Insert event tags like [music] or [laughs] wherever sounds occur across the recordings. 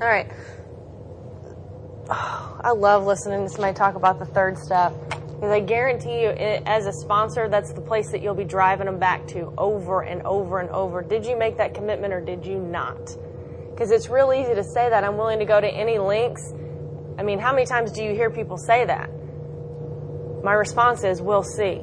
All right. [sighs] I love listening to somebody talk about the third step. Because I guarantee you, as a sponsor, that's the place that you'll be driving them back to over and over and over. Did you make that commitment or did you not? Because it's real easy to say that. I'm willing to go to any lengths. I mean, how many times do you hear people say that? My response is, we'll see.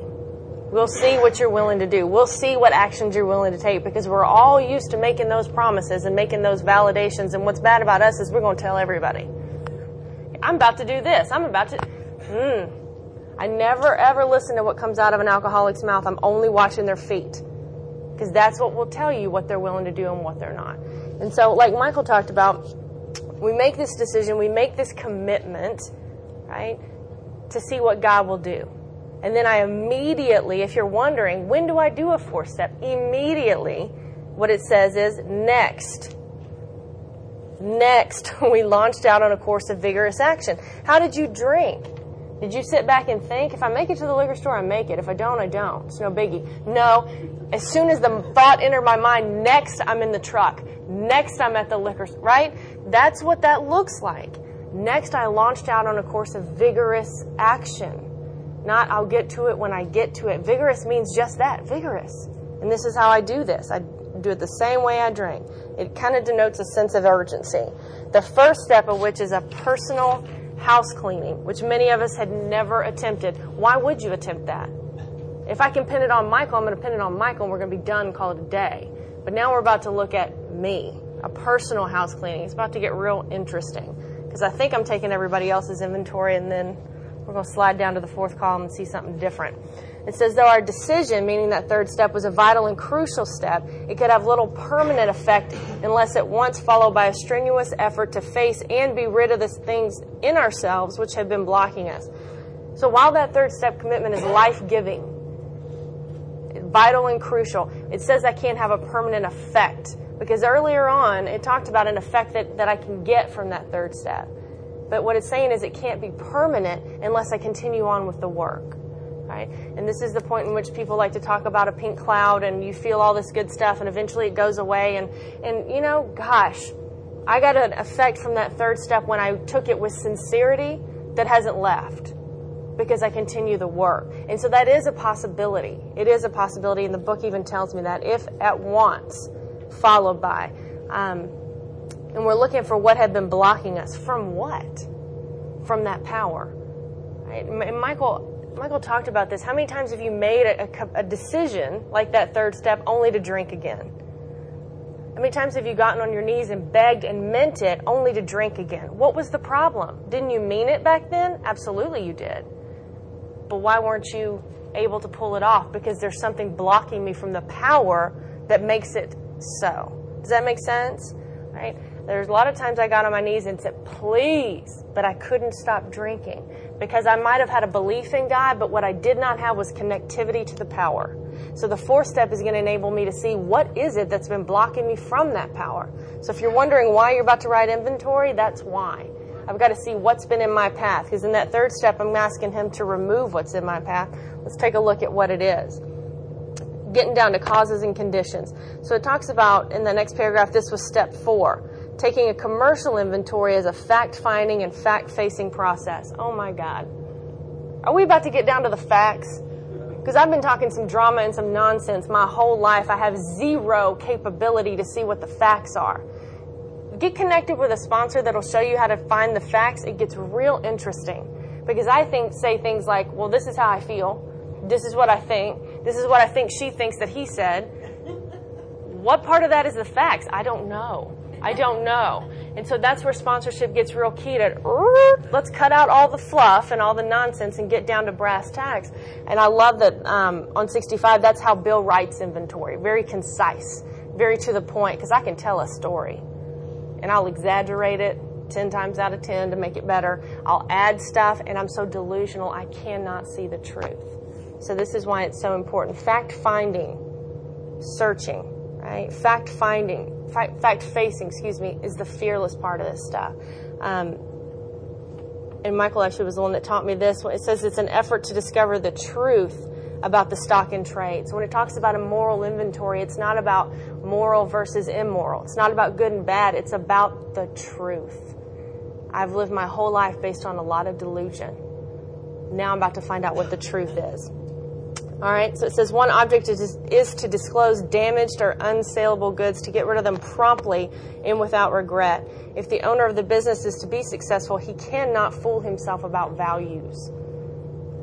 We'll see what you're willing to do. We'll see what actions you're willing to take because we're all used to making those promises and making those validations. And what's bad about us is we're going to tell everybody. I'm about to do this. I'm about to. Hmm. I never ever listen to what comes out of an alcoholic's mouth. I'm only watching their feet. Because that's what will tell you what they're willing to do and what they're not. And so, like Michael talked about, we make this decision, we make this commitment, right, to see what God will do. And then I immediately, if you're wondering, when do I do a four step? Immediately, what it says is next. Next, [laughs] we launched out on a course of vigorous action. How did you drink? Did you sit back and think, if I make it to the liquor store, I make it. If I don't, I don't. It's no biggie. No. As soon as the thought entered my mind, next I'm in the truck. Next I'm at the liquor store, right? That's what that looks like. Next I launched out on a course of vigorous action. Not I'll get to it when I get to it. Vigorous means just that, vigorous. And this is how I do this. I do it the same way I drink. It kind of denotes a sense of urgency. The first step of which is a personal house cleaning, which many of us had never attempted. Why would you attempt that? If I can pin it on Michael, I'm going to pin it on Michael and we're going to be done call it a day. But now we're about to look at me, a personal house cleaning. It's about to get real interesting because I think I'm taking everybody else's inventory and then we're going to slide down to the fourth column and see something different. It says, though our decision, meaning that third step, was a vital and crucial step, it could have little permanent effect unless at once followed by a strenuous effort to face and be rid of the things in ourselves which have been blocking us. So while that third step commitment is life giving, vital and crucial, it says I can't have a permanent effect. Because earlier on, it talked about an effect that, that I can get from that third step. But what it's saying is it can't be permanent unless I continue on with the work. Right? And this is the point in which people like to talk about a pink cloud and you feel all this good stuff and eventually it goes away and, and you know, gosh, I got an effect from that third step when I took it with sincerity that hasn't left because I continue the work. And so that is a possibility. It is a possibility, and the book even tells me that if at once followed by. Um, and we're looking for what had been blocking us. From what? From that power. Right? Michael, Michael talked about this. How many times have you made a, a, decision like that third step only to drink again? How many times have you gotten on your knees and begged and meant it only to drink again? What was the problem? Didn't you mean it back then? Absolutely you did. But why weren't you able to pull it off? Because there's something blocking me from the power that makes it so. Does that make sense? Right? There's a lot of times I got on my knees and said, please, but I couldn't stop drinking because I might have had a belief in God, but what I did not have was connectivity to the power. So the fourth step is going to enable me to see what is it that's been blocking me from that power. So if you're wondering why you're about to write inventory, that's why. I've got to see what's been in my path because in that third step, I'm asking Him to remove what's in my path. Let's take a look at what it is getting down to causes and conditions. So it talks about in the next paragraph, this was step four taking a commercial inventory as a fact finding and fact facing process. Oh my God. Are we about to get down to the facts? Because I've been talking some drama and some nonsense my whole life. I have zero capability to see what the facts are. Get connected with a sponsor that'll show you how to find the facts. It gets real interesting. Because I think, say things like, well, this is how I feel. This is what I think. This is what I think she thinks that he said. What part of that is the facts? I don't know. I don't know. And so that's where sponsorship gets real key to let's cut out all the fluff and all the nonsense and get down to brass tacks. And I love that um, on 65, that's how Bill writes inventory. Very concise, very to the point, because I can tell a story. And I'll exaggerate it 10 times out of 10 to make it better. I'll add stuff, and I'm so delusional, I cannot see the truth. So this is why it's so important. Fact finding, searching, right? Fact finding fact facing, excuse me, is the fearless part of this stuff. Um, and Michael actually was the one that taught me this. It says it's an effort to discover the truth about the stock and trade. So when it talks about a moral inventory, it's not about moral versus immoral. It's not about good and bad. It's about the truth. I've lived my whole life based on a lot of delusion. Now I'm about to find out what the truth is. All right, so it says one object is, is to disclose damaged or unsaleable goods to get rid of them promptly and without regret. If the owner of the business is to be successful, he cannot fool himself about values.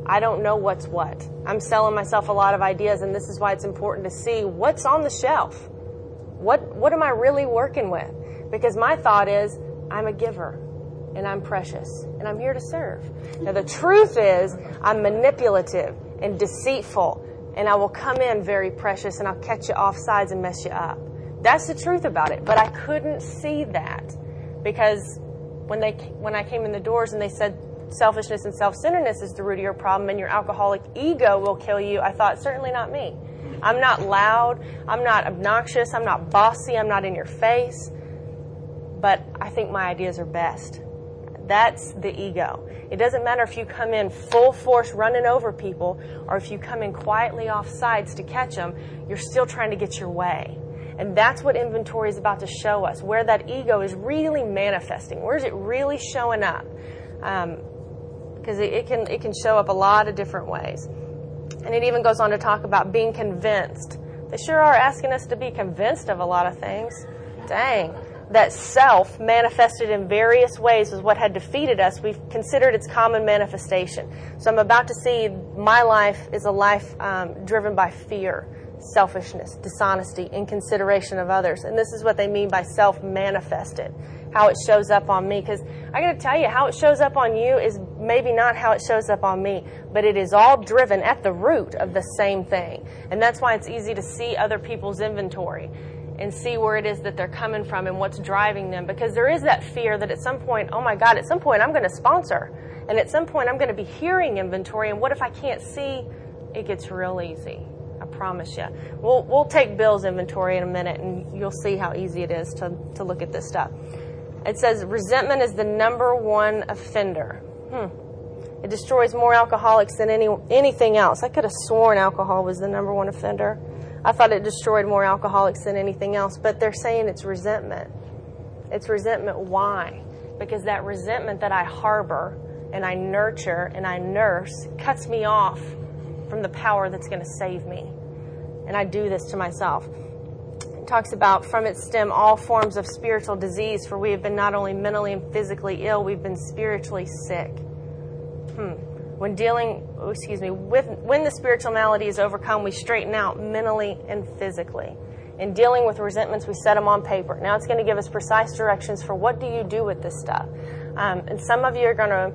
I don't know what's what. I'm selling myself a lot of ideas, and this is why it's important to see what's on the shelf. What, what am I really working with? Because my thought is, I'm a giver and I'm precious and I'm here to serve. Now, the truth is, I'm manipulative and deceitful, and I will come in very precious and I'll catch you off sides and mess you up. That's the truth about it. But I couldn't see that because when they when I came in the doors and they said selfishness and self-centeredness is the root of your problem and your alcoholic ego will kill you, I thought certainly not me. I'm not loud, I'm not obnoxious, I'm not bossy, I'm not in your face. But I think my ideas are best. That's the ego. It doesn't matter if you come in full force running over people or if you come in quietly off sides to catch them, you're still trying to get your way. And that's what inventory is about to show us, where that ego is really manifesting. Where is it really showing up? Because um, it, it, can, it can show up a lot of different ways. And it even goes on to talk about being convinced. They sure are asking us to be convinced of a lot of things. Dang that self manifested in various ways was what had defeated us, we've considered its common manifestation. So I'm about to see my life is a life um, driven by fear, selfishness, dishonesty, inconsideration of others. And this is what they mean by self manifested, how it shows up on me. Because I got to tell you, how it shows up on you is maybe not how it shows up on me, but it is all driven at the root of the same thing. And that's why it's easy to see other people's inventory and see where it is that they're coming from and what's driving them because there is that fear that at some point, oh my God, at some point I'm going to sponsor. And at some point I'm going to be hearing inventory. And what if I can't see? It gets real easy. I promise you. We'll, we'll take Bill's inventory in a minute and you'll see how easy it is to, to look at this stuff. It says resentment is the number one offender. Hmm. It destroys more alcoholics than any, anything else. I could have sworn alcohol was the number one offender. I thought it destroyed more alcoholics than anything else, but they're saying it's resentment. It's resentment. Why? Because that resentment that I harbor and I nurture and I nurse cuts me off from the power that's going to save me. And I do this to myself. It talks about from its stem all forms of spiritual disease, for we have been not only mentally and physically ill, we've been spiritually sick. Hmm. When dealing, oh, excuse me, with, when the spiritual malady is overcome, we straighten out mentally and physically. In dealing with resentments, we set them on paper. Now it's going to give us precise directions for what do you do with this stuff. Um, and some of you are going to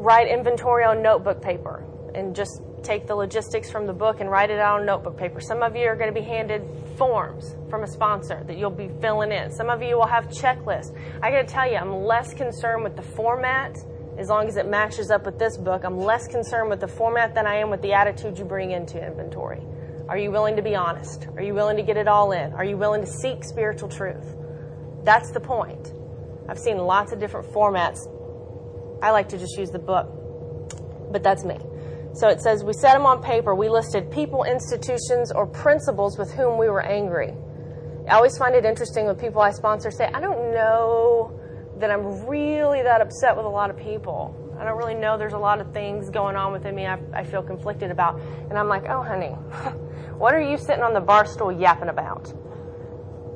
write inventory on notebook paper and just take the logistics from the book and write it out on notebook paper. Some of you are going to be handed forms from a sponsor that you'll be filling in. Some of you will have checklists. I got to tell you, I'm less concerned with the format as long as it matches up with this book, I'm less concerned with the format than I am with the attitude you bring into inventory. Are you willing to be honest? Are you willing to get it all in? Are you willing to seek spiritual truth? That's the point. I've seen lots of different formats. I like to just use the book, but that's me. So it says, we set them on paper. We listed people, institutions, or principles with whom we were angry. I always find it interesting when people I sponsor say, I don't know that I'm really that upset with a lot of people. I don't really know there's a lot of things going on within me I, I feel conflicted about. And I'm like, oh, honey, [laughs] what are you sitting on the bar stool yapping about?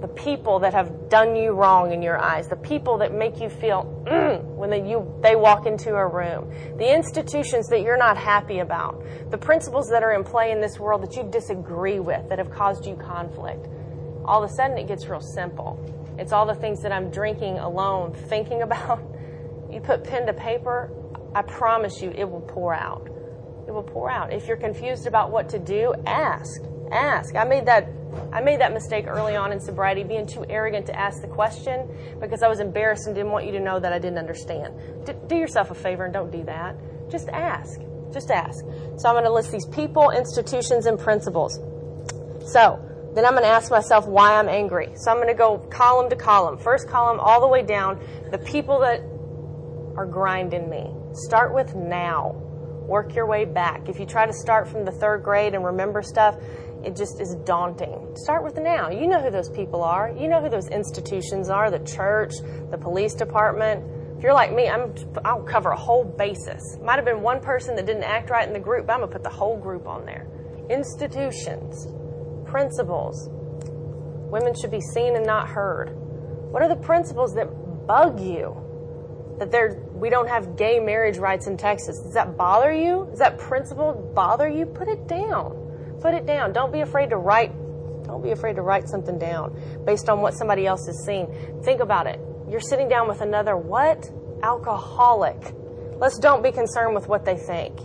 The people that have done you wrong in your eyes, the people that make you feel mm, when they, you, they walk into a room, the institutions that you're not happy about, the principles that are in play in this world that you disagree with that have caused you conflict. All of a sudden, it gets real simple it's all the things that I'm drinking alone, thinking about. [laughs] You put pen to paper, I promise you it will pour out. It will pour out. If you're confused about what to do, ask. Ask. I made that I made that mistake early on in sobriety, being too arrogant to ask the question because I was embarrassed and didn't want you to know that I didn't understand. D- do yourself a favor and don't do that. Just ask. Just ask. So I'm going to list these people, institutions, and principles. So, then I'm going to ask myself why I'm angry. So I'm going to go column to column. First column all the way down, the people that are grinding me. Start with now. Work your way back. If you try to start from the third grade and remember stuff, it just is daunting. Start with now. You know who those people are. You know who those institutions are the church, the police department. If you're like me, I'm, I'll cover a whole basis. Might have been one person that didn't act right in the group, but I'm going to put the whole group on there. Institutions, principles. Women should be seen and not heard. What are the principles that bug you? That they're, we don't have gay marriage rights in Texas. Does that bother you? Does that principle bother you? Put it down. Put it down. Don't be afraid to write. Don't be afraid to write something down based on what somebody else has seen. Think about it. You're sitting down with another what? Alcoholic. Let's don't be concerned with what they think.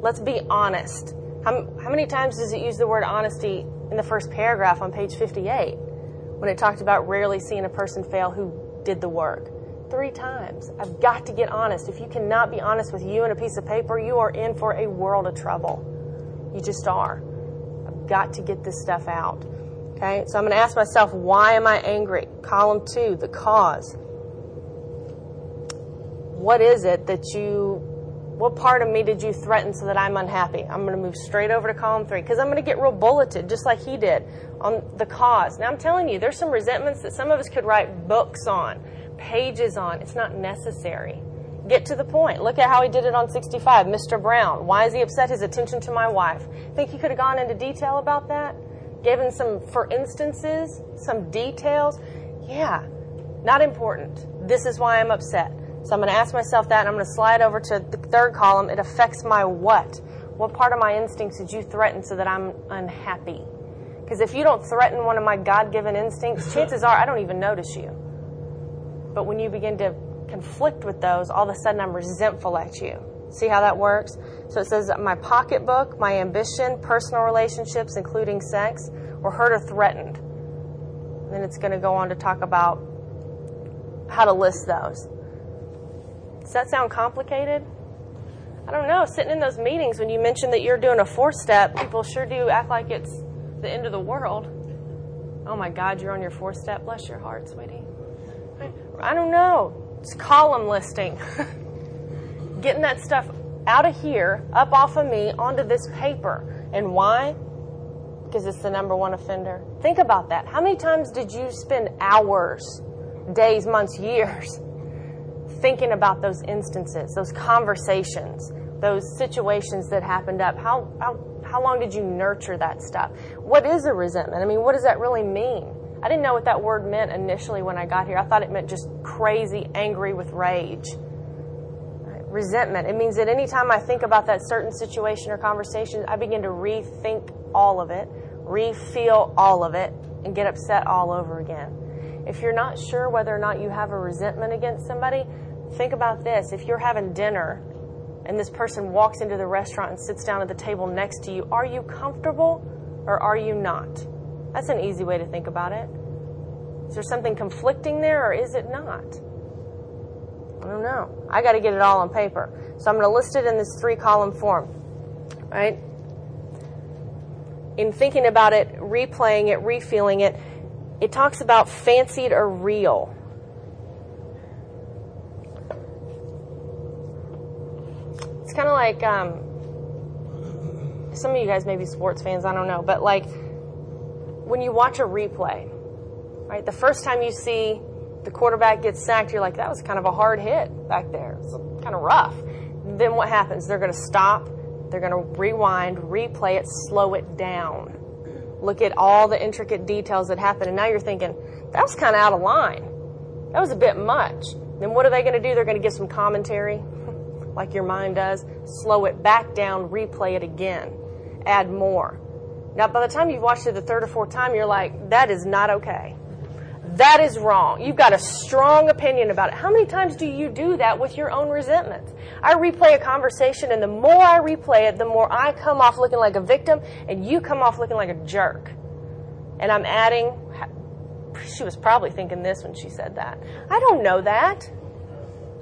Let's be honest. How, how many times does it use the word honesty in the first paragraph on page 58 when it talked about rarely seeing a person fail who did the work? Three times. I've got to get honest. If you cannot be honest with you and a piece of paper, you are in for a world of trouble. You just are. I've got to get this stuff out. Okay, so I'm going to ask myself, why am I angry? Column two, the cause. What is it that you what part of me did you threaten so that I'm unhappy? I'm going to move straight over to column three because I'm going to get real bulleted just like he did on the cause. Now, I'm telling you, there's some resentments that some of us could write books on, pages on. It's not necessary. Get to the point. Look at how he did it on 65. Mr. Brown. Why is he upset? His attention to my wife. Think he could have gone into detail about that? Given some, for instances, some details? Yeah, not important. This is why I'm upset. So I'm going to ask myself that, and I'm going to slide over to the third column. It affects my what? What part of my instincts did you threaten so that I'm unhappy? Because if you don't threaten one of my God given instincts, [laughs] chances are I don't even notice you. But when you begin to conflict with those, all of a sudden I'm resentful at you. See how that works? So it says my pocketbook, my ambition, personal relationships, including sex, were hurt or threatened. And then it's going to go on to talk about how to list those. Does that sound complicated? I don't know. Sitting in those meetings when you mention that you're doing a four step, people sure do act like it's the end of the world. Oh my God, you're on your four step. Bless your heart, sweetie. I don't know. It's column listing. [laughs] Getting that stuff out of here, up off of me, onto this paper. And why? Because it's the number one offender. Think about that. How many times did you spend hours, days, months, years thinking about those instances, those conversations, those situations that happened up? How, how, how long did you nurture that stuff? What is a resentment? I mean, what does that really mean? I didn't know what that word meant initially when I got here. I thought it meant just crazy, angry with rage. Resentment. It means that anytime I think about that certain situation or conversation, I begin to rethink all of it, re-feel all of it, and get upset all over again. If you're not sure whether or not you have a resentment against somebody, Think about this. If you're having dinner and this person walks into the restaurant and sits down at the table next to you, are you comfortable or are you not? That's an easy way to think about it. Is there something conflicting there or is it not? I don't know. I got to get it all on paper. So I'm going to list it in this three column form. Right? In thinking about it, replaying it, refeeling it, it talks about fancied or real. Kind of like um, some of you guys may be sports fans, I don't know, but like when you watch a replay, right? The first time you see the quarterback get sacked, you're like, that was kind of a hard hit back there. It's kind of rough. Then what happens? They're going to stop, they're going to rewind, replay it, slow it down. Look at all the intricate details that happen. And now you're thinking, that was kind of out of line. That was a bit much. Then what are they going to do? They're going to give some commentary like your mind does, slow it back down, replay it again, add more. Now, by the time you've watched it the third or fourth time, you're like, that is not okay. That is wrong. You've got a strong opinion about it. How many times do you do that with your own resentments? I replay a conversation, and the more I replay it, the more I come off looking like a victim, and you come off looking like a jerk. And I'm adding, she was probably thinking this when she said that. I don't know that.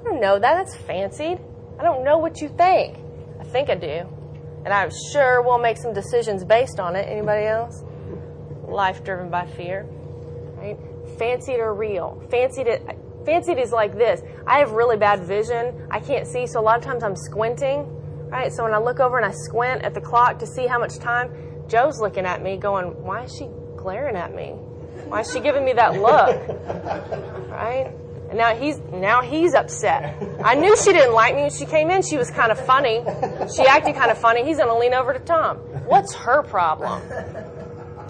I don't know that. That's fancied. I don't know what you think. I think I do. And I'm sure we'll make some decisions based on it. Anybody else? Life driven by fear. Right? Fancied or real? Fancied it fancied is like this. I have really bad vision. I can't see, so a lot of times I'm squinting. Right? So when I look over and I squint at the clock to see how much time, Joe's looking at me going, why is she glaring at me? Why is she giving me that look? [laughs] Right? And now he's now he's upset. I knew she didn't like me when she came in. She was kind of funny. She acted kind of funny. He's gonna lean over to Tom. What's her problem?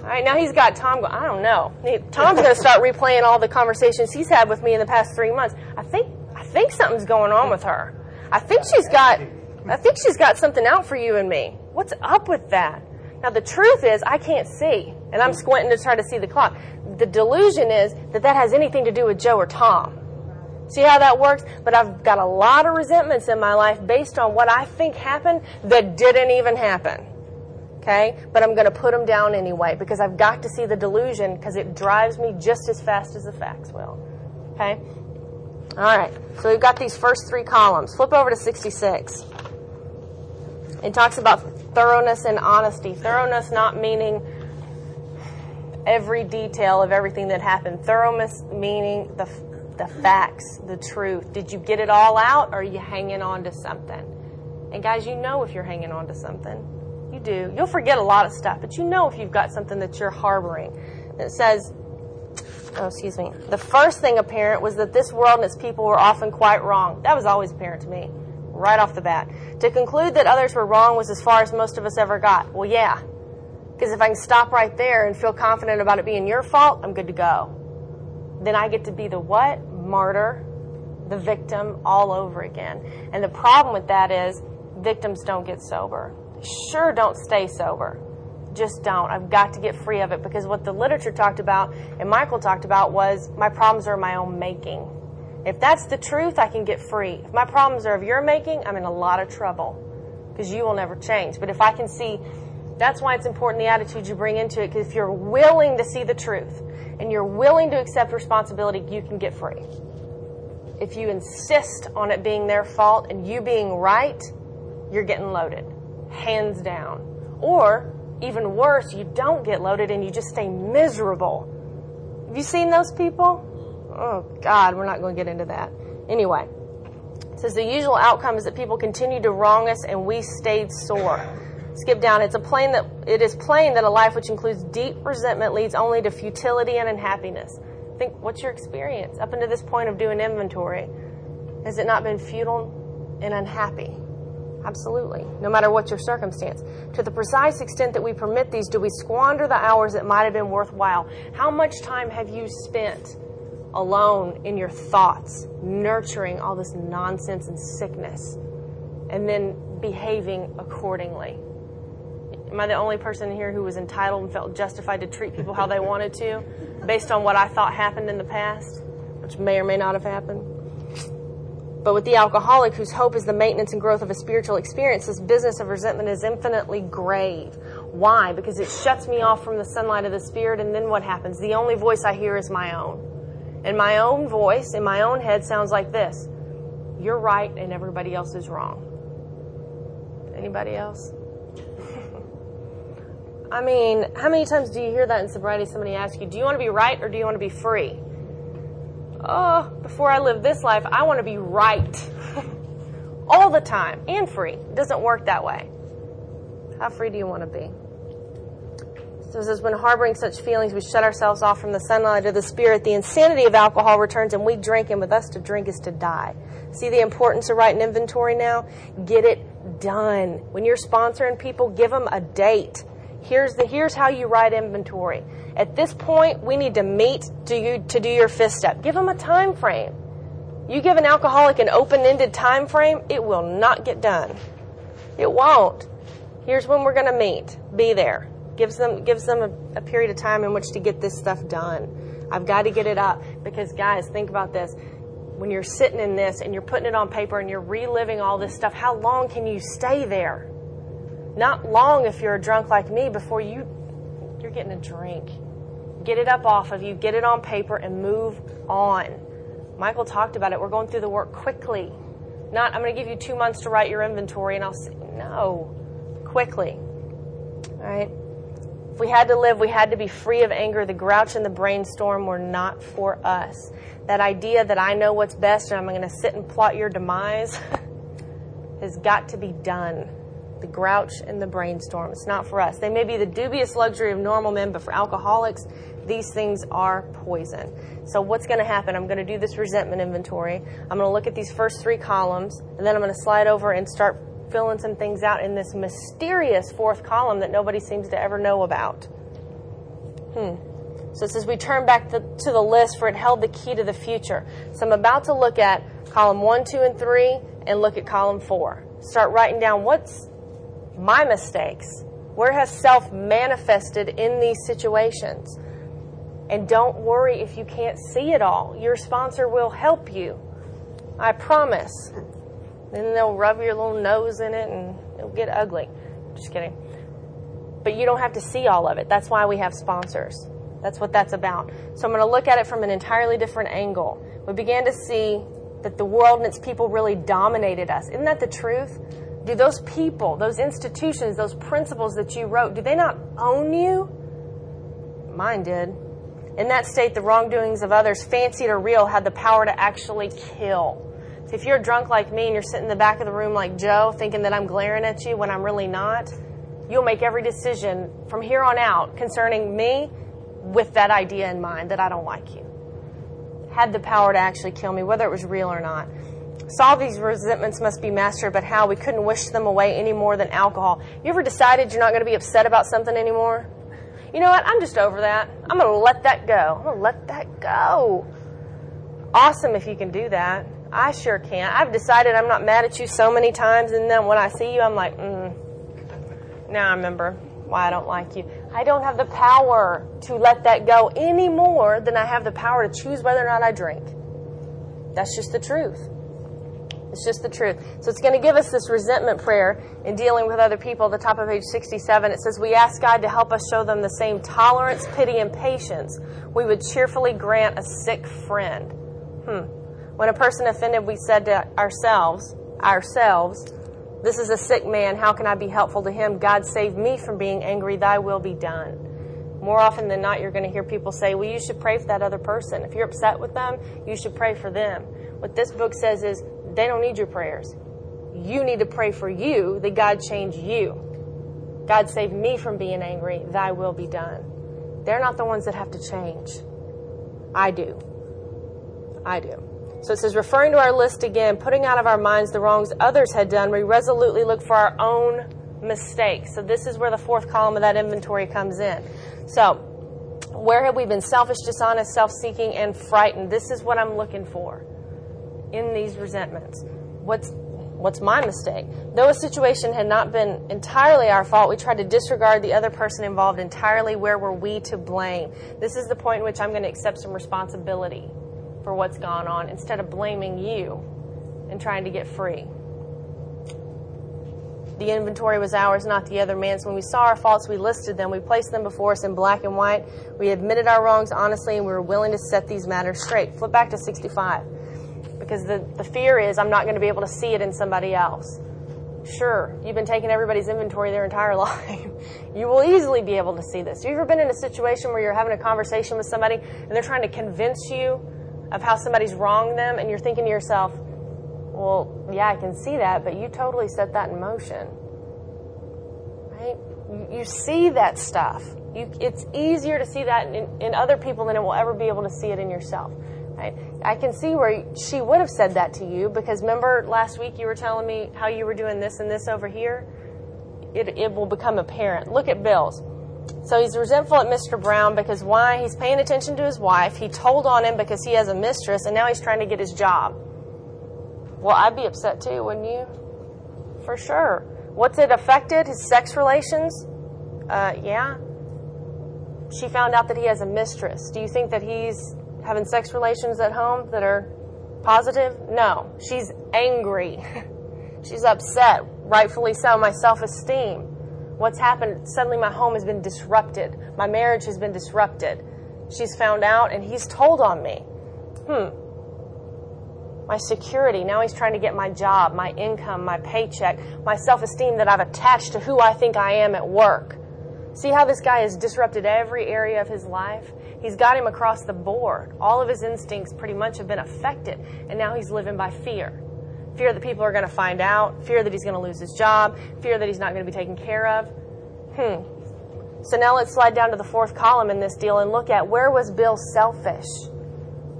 All right, now he's got Tom going, I don't know. Tom's to start replaying all the conversations he's had with me in the past three months. I think, I think something's going on with her. I think she's got, I think she's got something out for you and me. What's up with that? Now the truth is, I can't see, and I'm squinting to try to see the clock. The delusion is that that has anything to do with Joe or Tom. See how that works? But I've got a lot of resentments in my life based on what I think happened that didn't even happen. Okay? But I'm going to put them down anyway because I've got to see the delusion because it drives me just as fast as the facts will. Okay? All right. So we've got these first three columns. Flip over to 66. It talks about thoroughness and honesty. Thoroughness not meaning every detail of everything that happened. Thoroughness meaning the the facts, the truth. Did you get it all out or are you hanging on to something? And guys, you know if you're hanging on to something. You do. You'll forget a lot of stuff, but you know if you've got something that you're harboring. It says, oh, excuse me. The first thing apparent was that this world and its people were often quite wrong. That was always apparent to me, right off the bat. To conclude that others were wrong was as far as most of us ever got. Well, yeah. Because if I can stop right there and feel confident about it being your fault, I'm good to go then I get to be the what? Martyr, the victim all over again. And the problem with that is victims don't get sober. Sure, don't stay sober. Just don't. I've got to get free of it because what the literature talked about and Michael talked about was my problems are my own making. If that's the truth, I can get free. If my problems are of your making, I'm in a lot of trouble because you will never change. But if I can see, that's why it's important the attitude you bring into it because if you're willing to see the truth, and you're willing to accept responsibility, you can get free. If you insist on it being their fault and you being right, you're getting loaded, hands down. Or, even worse, you don't get loaded and you just stay miserable. Have you seen those people? Oh, God, we're not going to get into that. Anyway, it says the usual outcome is that people continue to wrong us and we stayed sore skip down. It's a plain that it is plain that a life which includes deep resentment leads only to futility and unhappiness. Think, what's your experience up until this point of doing inventory? Has it not been futile and unhappy? Absolutely. No matter what your circumstance. To the precise extent that we permit these, do we squander the hours that might have been worthwhile? How much time have you spent alone in your thoughts, nurturing all this nonsense and sickness, and then behaving accordingly? Am I the only person here who was entitled and felt justified to treat people how they wanted to based on what I thought happened in the past, which may or may not have happened? But with the alcoholic whose hope is the maintenance and growth of a spiritual experience, this business of resentment is infinitely grave. Why? Because it shuts me off from the sunlight of the Spirit, and then what happens? The only voice I hear is my own. And my own voice in my own head sounds like this You're right, and everybody else is wrong. Anybody else? I mean, how many times do you hear that in sobriety? Somebody asks you, do you want to be right or do you want to be free? Oh, before I live this life, I want to be right. [laughs] All the time and free. It doesn't work that way. How free do you want to be? So it says, when harboring such feelings, we shut ourselves off from the sunlight of the Spirit. The insanity of alcohol returns and we drink, and with us to drink is to die. See the importance of writing inventory now? Get it done. When you're sponsoring people, give them a date. Here's the here's how you write inventory. At this point, we need to meet to you to do your fifth step. Give them a time frame. You give an alcoholic an open-ended time frame, it will not get done. It won't. Here's when we're going to meet. Be there. Gives them gives them a, a period of time in which to get this stuff done. I've got to get it up because guys, think about this. When you're sitting in this and you're putting it on paper and you're reliving all this stuff, how long can you stay there? Not long if you're a drunk like me before you you're getting a drink. Get it up off of you, get it on paper and move on. Michael talked about it. We're going through the work quickly. Not I'm going to give you 2 months to write your inventory and I'll say no. Quickly. All right? If we had to live, we had to be free of anger. The grouch and the brainstorm were not for us. That idea that I know what's best and I'm going to sit and plot your demise. [laughs] has got to be done. The grouch and the brainstorm. It's not for us. They may be the dubious luxury of normal men, but for alcoholics, these things are poison. So, what's going to happen? I'm going to do this resentment inventory. I'm going to look at these first three columns, and then I'm going to slide over and start filling some things out in this mysterious fourth column that nobody seems to ever know about. Hmm. So it says we turn back to, to the list for it held the key to the future. So I'm about to look at column one, two, and three, and look at column four. Start writing down what's my mistakes. Where has self manifested in these situations? And don't worry if you can't see it all. Your sponsor will help you. I promise. Then they'll rub your little nose in it and it'll get ugly. Just kidding. But you don't have to see all of it. That's why we have sponsors. That's what that's about. So I'm going to look at it from an entirely different angle. We began to see that the world and its people really dominated us. Isn't that the truth? Do those people, those institutions, those principles that you wrote, do they not own you? Mine did. In that state, the wrongdoings of others, fancied or real, had the power to actually kill. So if you're drunk like me and you're sitting in the back of the room like Joe, thinking that I'm glaring at you when I'm really not, you'll make every decision from here on out concerning me with that idea in mind that I don't like you. Had the power to actually kill me, whether it was real or not. Solve these resentments must be mastered, but how? We couldn't wish them away any more than alcohol. You ever decided you're not going to be upset about something anymore? you know what? I'm just over that. I'm going to let that go. I'm going to let that go. Awesome if you can do that. I sure can't. I've decided I'm not mad at you so many times, and then when I see you, I'm like, mm. Now I remember why I don't like you. I don't have the power to let that go any more than I have the power to choose whether or not I drink. That's just the truth. It's just the truth. So it's going to give us this resentment prayer in dealing with other people. The top of page 67, it says, We ask God to help us show them the same tolerance, pity, and patience we would cheerfully grant a sick friend. Hmm. When a person offended, we said to ourselves, ourselves, this is a sick man. How can I be helpful to him? God save me from being angry. Thy will be done. More often than not, you're going to hear people say, Well, you should pray for that other person. If you're upset with them, you should pray for them. What this book says is they don't need your prayers. You need to pray for you that God change you. God save me from being angry. Thy will be done. They're not the ones that have to change. I do. I do. So it says, referring to our list again, putting out of our minds the wrongs others had done, we resolutely look for our own mistakes. So this is where the fourth column of that inventory comes in. So, where have we been selfish, dishonest, self seeking, and frightened? This is what I'm looking for in these resentments? What's what's my mistake? Though a situation had not been entirely our fault, we tried to disregard the other person involved entirely. Where were we to blame? This is the point in which I'm going to accept some responsibility for what's gone on instead of blaming you and trying to get free. The inventory was ours, not the other man's. When we saw our faults, we listed them. We placed them before us in black and white. We admitted our wrongs honestly, and we were willing to set these matters straight. Flip back to 65 because the, the fear is I'm not going to be able to see it in somebody else. Sure, you've been taking everybody's inventory their entire [laughs] life. you will easily be able to see this. Have you ever been in a situation where you're having a conversation with somebody and they're trying to convince you of how somebody's wronged them and you're thinking to yourself, well, yeah, I can see that, but you totally set that in motion. Right? You, you see that stuff. You, it's easier to see that in, in other people than it will ever be able to see it in yourself. Right? I can see where she would have said that to you because remember last week you were telling me how you were doing this and this over here? It, it will become apparent. Look at Bill's. So he's resentful at Mr. Brown because why? He's paying attention to his wife. He told on him because he has a mistress and now he's trying to get his job. Well, I'd be upset too, wouldn't you? For sure. What's it affected? His sex relations? Uh, yeah. She found out that he has a mistress. Do you think that he's having sex relations at home that are positive? No. She's angry. [laughs] She's upset, rightfully so. My self esteem. What's happened? Suddenly my home has been disrupted. My marriage has been disrupted. She's found out and he's told on me. Hmm. My security. Now he's trying to get my job, my income, my paycheck, my self esteem that I've attached to who I think I am at work. See how this guy has disrupted every area of his life? He's got him across the board. All of his instincts pretty much have been affected, and now he's living by fear. fear that people are going to find out, fear that he's going to lose his job, fear that he's not going to be taken care of. Hmm. So now let's slide down to the fourth column in this deal and look at where was Bill selfish?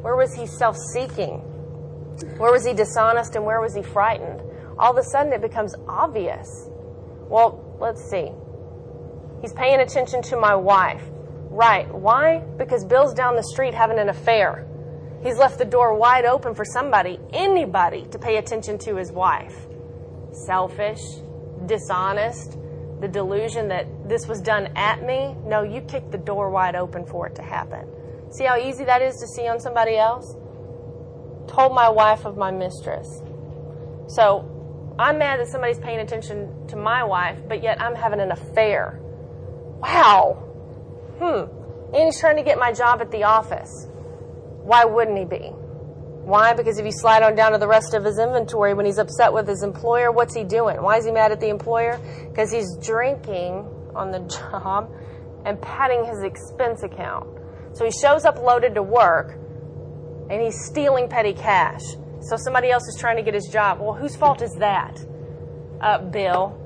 Where was he self seeking? Where was he dishonest and where was he frightened? All of a sudden it becomes obvious. Well, let's see. He's paying attention to my wife. Right. Why? Because Bill's down the street having an affair. He's left the door wide open for somebody, anybody, to pay attention to his wife. Selfish, dishonest, the delusion that this was done at me. No, you kicked the door wide open for it to happen. See how easy that is to see on somebody else? Told my wife of my mistress. So I'm mad that somebody's paying attention to my wife, but yet I'm having an affair. Wow. Hmm. He's trying to get my job at the office. Why wouldn't he be? Why? Because if you slide on down to the rest of his inventory, when he's upset with his employer, what's he doing? Why is he mad at the employer? Because he's drinking on the [laughs] job and padding his expense account. So he shows up loaded to work and he's stealing petty cash. So somebody else is trying to get his job. Well, whose fault is that? Uh, Bill.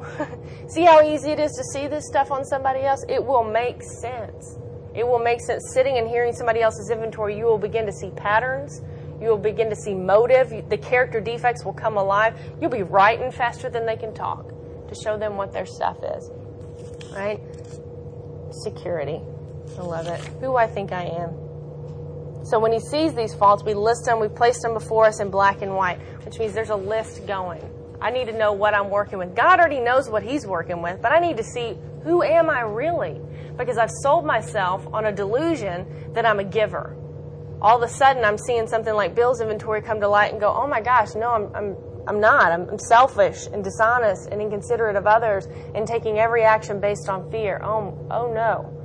[laughs] see how easy it is to see this stuff on somebody else? It will make sense. It will make sense. Sitting and hearing somebody else's inventory, you will begin to see patterns you will begin to see motive. The character defects will come alive. You'll be writing faster than they can talk to show them what their stuff is. Right? Security. I love it. Who I think I am. So when he sees these faults, we list them, we place them before us in black and white, which means there's a list going. I need to know what I'm working with. God already knows what he's working with, but I need to see who am I really? Because I've sold myself on a delusion that I'm a giver all of a sudden I'm seeing something like Bill's inventory come to light and go, oh my gosh, no, I'm, I'm, I'm not. I'm, I'm selfish and dishonest and inconsiderate of others and taking every action based on fear. Oh, oh no.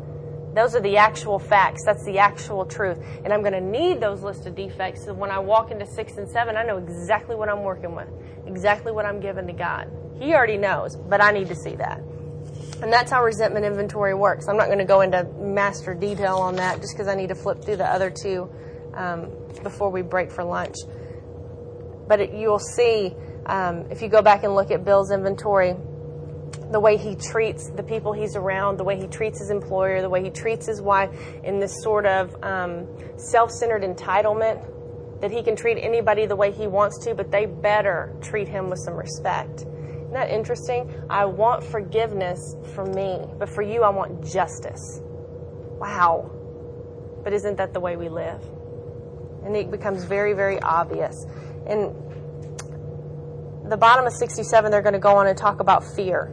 Those are the actual facts. That's the actual truth. And I'm going to need those list of defects so when I walk into six and seven, I know exactly what I'm working with, exactly what I'm giving to God. He already knows, but I need to see that. And that's how resentment inventory works. I'm not going to go into master detail on that just because I need to flip through the other two um, before we break for lunch. But it, you'll see um, if you go back and look at Bill's inventory, the way he treats the people he's around, the way he treats his employer, the way he treats his wife, in this sort of um, self centered entitlement that he can treat anybody the way he wants to, but they better treat him with some respect. Isn't that interesting? I want forgiveness for me, but for you, I want justice. Wow. But isn't that the way we live? and it becomes very, very obvious. And the bottom of 67, they're going to go on and talk about fear.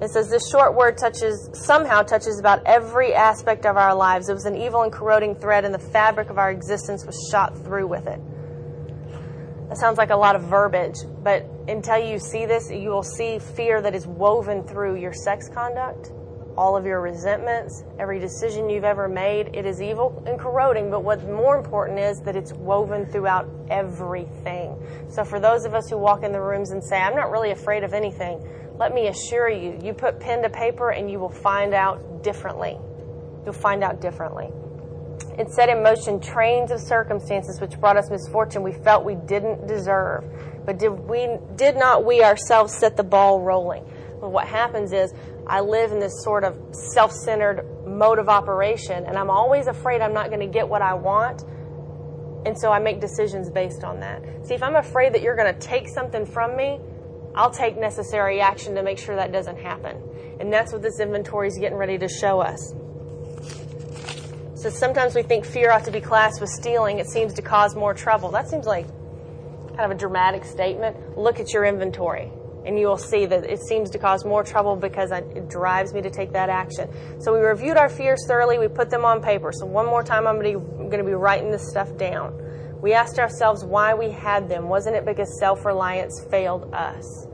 It says this short word touches somehow touches about every aspect of our lives. It was an evil and corroding thread, and the fabric of our existence was shot through with it. That sounds like a lot of verbiage, but until you see this, you will see fear that is woven through your sex conduct, all of your resentments, every decision you've ever made. It is evil and corroding, but what's more important is that it's woven throughout everything. So for those of us who walk in the rooms and say, I'm not really afraid of anything, let me assure you, you put pen to paper and you will find out differently. You'll find out differently. It set in motion trains of circumstances which brought us misfortune we felt we didn't deserve. But did we did not we ourselves set the ball rolling? Well, what happens is I live in this sort of self centered mode of operation, and I'm always afraid I'm not going to get what I want. And so I make decisions based on that. See, if I'm afraid that you're going to take something from me, I'll take necessary action to make sure that doesn't happen. And that's what this inventory is getting ready to show us. So sometimes we think fear ought to be classed with stealing. It seems to cause more trouble. That seems like kind of a dramatic statement. Look at your inventory and you will see that it seems to cause more trouble because it drives me to take that action. So we reviewed our fears thoroughly. We put them on paper. So one more time, I'm going to be writing this stuff down. We asked ourselves why we had them. Wasn't it because self reliance failed us?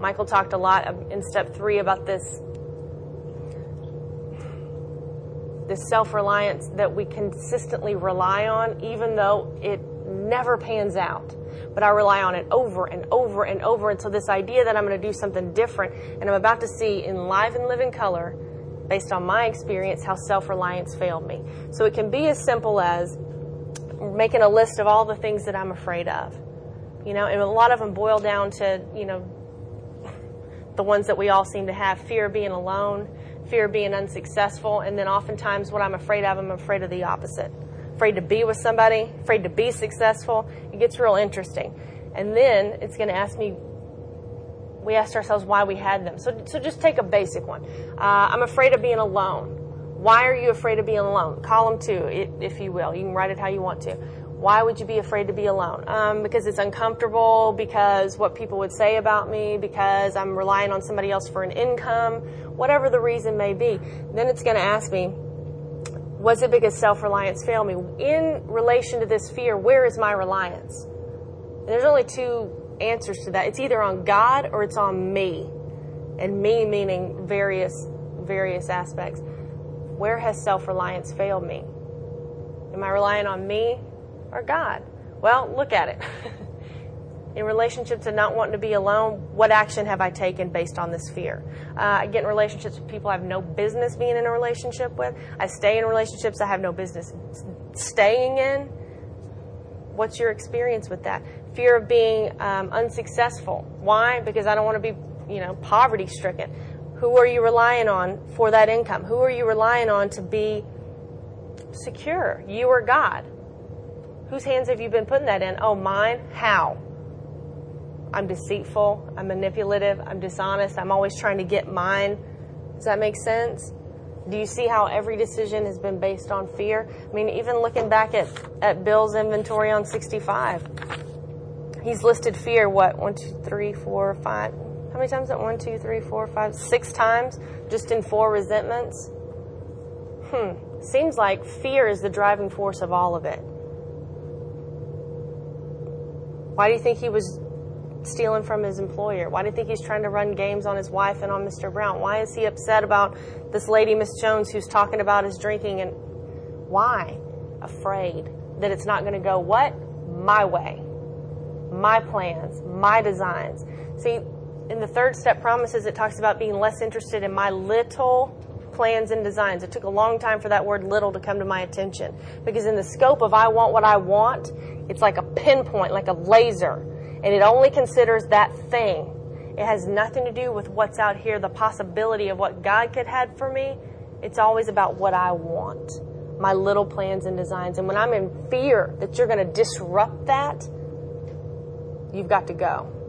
Michael talked a lot in step three about this this self reliance that we consistently rely on, even though it never pans out but I rely on it over and over and over until this idea that I'm going to do something different and I'm about to see in live and living color, based on my experience, how self reliance failed me. So it can be as simple as making a list of all the things that I'm afraid of. You know, and a lot of them boil down to, you know, the ones that we all seem to have fear of being alone, fear of being unsuccessful, and then oftentimes what I'm afraid of, I'm afraid of the opposite. Afraid to be with somebody, afraid to be successful. It gets real interesting. And then it's going to ask me, we asked ourselves why we had them. So, so just take a basic one. Uh, I'm afraid of being alone. Why are you afraid of being alone? Column two, if you will. You can write it how you want to. Why would you be afraid to be alone? Um, because it's uncomfortable, because what people would say about me, because I'm relying on somebody else for an income, whatever the reason may be. Then it's going to ask me, was it because self reliance failed me? In relation to this fear, where is my reliance? And there's only two answers to that. It's either on God or it's on me. And me meaning various various aspects. Where has self reliance failed me? Am I relying on me or God? Well, look at it. [laughs] in relationship to not wanting to be alone, what action have I taken based on this fear? Uh, I get in relationships with people I have no business being in a relationship with. I stay in relationships I have no business staying in. What's your experience with that? Fear of being um, unsuccessful. Why? Because I don't want to be, you know, poverty stricken. Who are you relying on for that income? Who are you relying on to be secure? You or God? Whose hands have you been putting that in? Oh, mine? How? I'm deceitful, I'm manipulative, I'm dishonest, I'm always trying to get mine. Does that make sense? Do you see how every decision has been based on fear? I mean, even looking back at, at Bill's inventory on 65, he's listed fear, what, one, two, three, four, five. How many times that? One, two, three, four, five, six times just in four resentments? Hmm. Seems like fear is the driving force of all of it. Why do you think he was stealing from his employer? Why do you think he's trying to run games on his wife and on Mr. Brown? Why is he upset about this lady, Miss Jones, who's talking about his drinking? And why? Afraid that it's not going to go what? My way. My plans, my designs. See, in the third step promises, it talks about being less interested in my little plans and designs. It took a long time for that word little to come to my attention. Because in the scope of I want what I want, it's like a pinpoint, like a laser, and it only considers that thing. It has nothing to do with what's out here, the possibility of what God could have for me. It's always about what I want, my little plans and designs. And when I'm in fear that you're going to disrupt that, you've got to go.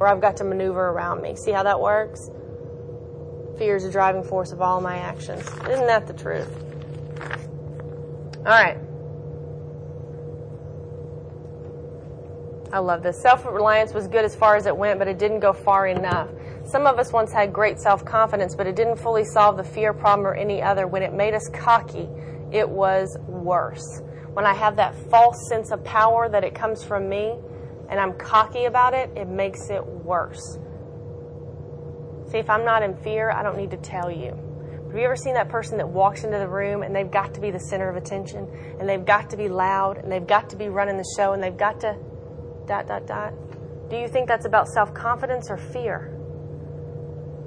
Or I've got to maneuver around me. See how that works? Fear is the driving force of all my actions. Isn't that the truth? All right. I love this. Self reliance was good as far as it went, but it didn't go far enough. Some of us once had great self confidence, but it didn't fully solve the fear problem or any other. When it made us cocky, it was worse. When I have that false sense of power that it comes from me and I'm cocky about it, it makes it worse. See, if I'm not in fear, I don't need to tell you. Have you ever seen that person that walks into the room and they've got to be the center of attention and they've got to be loud and they've got to be running the show and they've got to dot, dot, dot. Do you think that's about self confidence or fear?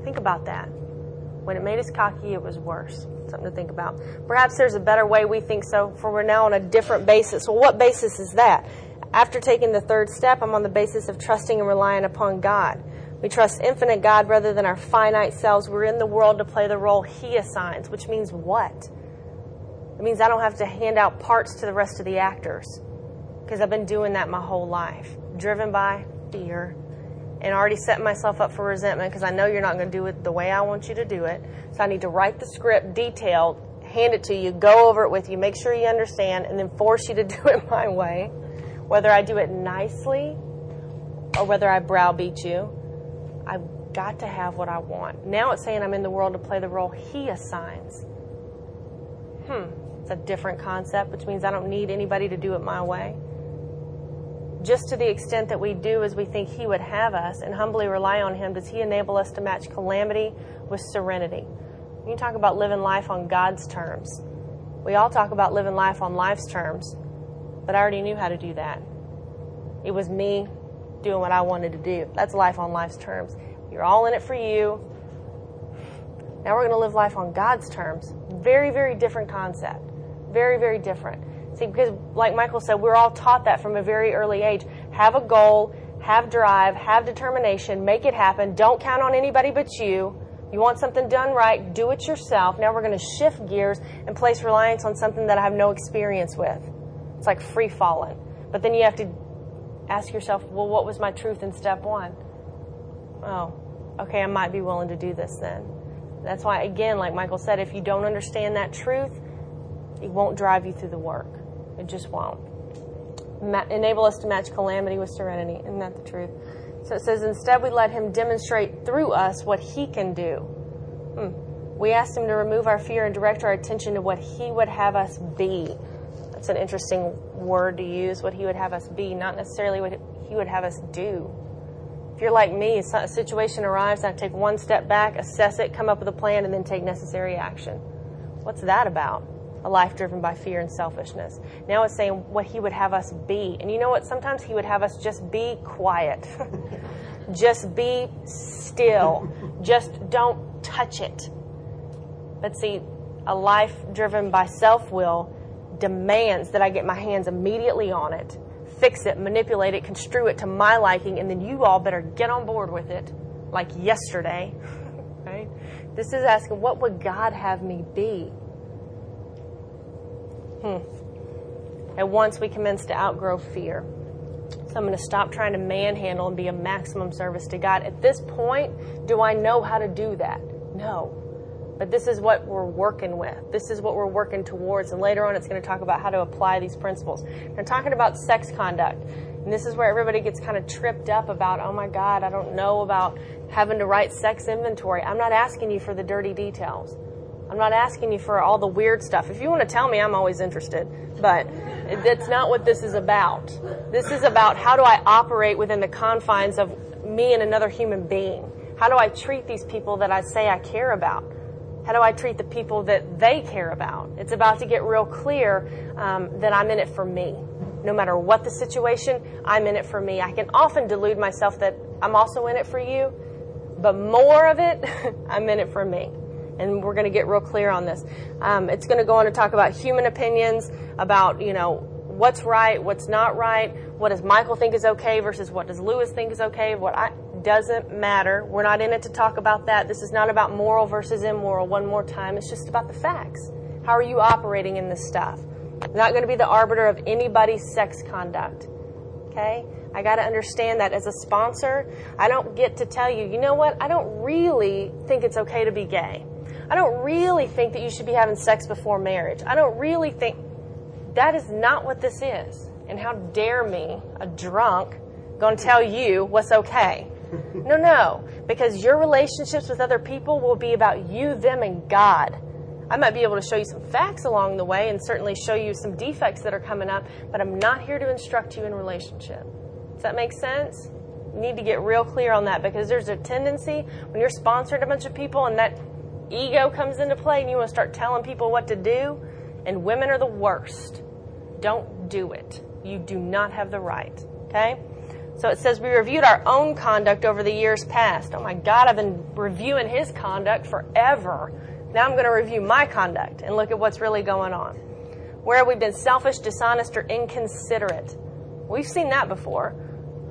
Think about that. When it made us cocky, it was worse. Something to think about. Perhaps there's a better way we think so, for we're now on a different basis. Well, what basis is that? After taking the third step, I'm on the basis of trusting and relying upon God. We trust infinite God rather than our finite selves. We're in the world to play the role He assigns, which means what? It means I don't have to hand out parts to the rest of the actors because I've been doing that my whole life, driven by fear and already setting myself up for resentment because I know you're not going to do it the way I want you to do it. So I need to write the script detailed, hand it to you, go over it with you, make sure you understand, and then force you to [laughs] do it my way. Whether I do it nicely or whether I browbeat you, I've got to have what I want. Now it's saying I'm in the world to play the role He assigns. Hmm, it's a different concept, which means I don't need anybody to do it my way just to the extent that we do as we think He would have us and humbly rely on Him, does He enable us to match calamity with serenity? You talk about living life on God's terms. We all talk about living life on life's terms, but I already knew how to do that. It was me doing what I wanted to do. That's life on life's terms. You're all in it for you. Now we're going to live life on God's terms. Very, very different concept. Very, very different. See, because like Michael said, we're all taught that from a very early age. have a goal, have drive, have determination, make it happen. Don't count on anybody but you. You want something done right, do it yourself. Now we're going to shift gears and place reliance on something that I have no experience with. It's like free falling. But then you have to ask yourself, well, what was my truth in step one? Oh, okay, I might be willing to do this then. That's why, again, like Michael said, if you don't understand that truth, it won't drive you through the work. It just won't. Ma- enable us to match calamity with serenity. Isn't that the truth? So it says, instead, we let Him demonstrate through us what He can do. Hmm. We asked Him to remove our fear and direct our attention to what He would have us be. That's an interesting word to use, what He would have us be, not necessarily what He would have us do. If you're like me, a situation arrives, I take one step back, assess it, come up with a plan, and then take necessary action. What's that about? A life driven by fear and selfishness. Now it's saying what he would have us be. And you know what? Sometimes he would have us just be quiet. [laughs] just be still. just don't touch it. But see, a life driven by self will demands that I get my hands immediately on it fix it, manipulate it, construe it to my liking, and then you all better get on board with it like yesterday. [laughs] right? This is asking, what would God have me be? Hmm. At once we commence to outgrow fear. So I'm going to stop trying to manhandle and be a maximum service to God. At this point, do I know how to do that? No. But this is what we're working with. This is what we're working towards. And later on, it's going to talk about how to apply these principles. I'm talking about sex conduct. And this is where everybody gets kind of tripped up about, oh my God, I don't know about having to write sex inventory. I'm not asking you for the dirty details. I'm not asking you for all the weird stuff. If you want to tell me, I'm always interested. But that's not what this is about. This is about how do I operate within the confines of me and another human being? How do I treat these people that I say I care about? How do I treat the people that they care about? It's about to get real clear um, that I'm in it for me. No matter what the situation, I'm in it for me. I can often delude myself that I'm also in it for you, but more of it, [laughs] I'm in it for me. And we're going to get real clear on this. Um, it's going to go on to talk about human opinions, about, you know, what's right, what's not right, what does Michael think is okay versus what does Lewis think is okay, what I, doesn't matter. We're not in it to talk about that. This is not about moral versus immoral. One more time, it's just about the facts. How are you operating in this stuff? I'm not going to be the arbiter of anybody's sex conduct. Okay? I got to understand that as a sponsor, I don't get to tell you, you know what? I don't really think it's okay to be gay. I don't really think that you should be having sex before marriage. I don't really think that is not what this is. And how dare me, a drunk, going to tell you what's okay? No, no, because your relationships with other people will be about you, them, and God. I might be able to show you some facts along the way and certainly show you some defects that are coming up, but I'm not here to instruct you in relationship. Does that make sense? You need to get real clear on that because there's a tendency when you're sponsored a bunch of people and that ego comes into play and you want to start telling people what to do, and women are the worst. Don't do it. You do not have the right. Okay? So it says we reviewed our own conduct over the years past. Oh my God, I've been reviewing his conduct forever. Now I'm going to review my conduct and look at what's really going on. Where have we been selfish, dishonest, or inconsiderate? We've seen that before.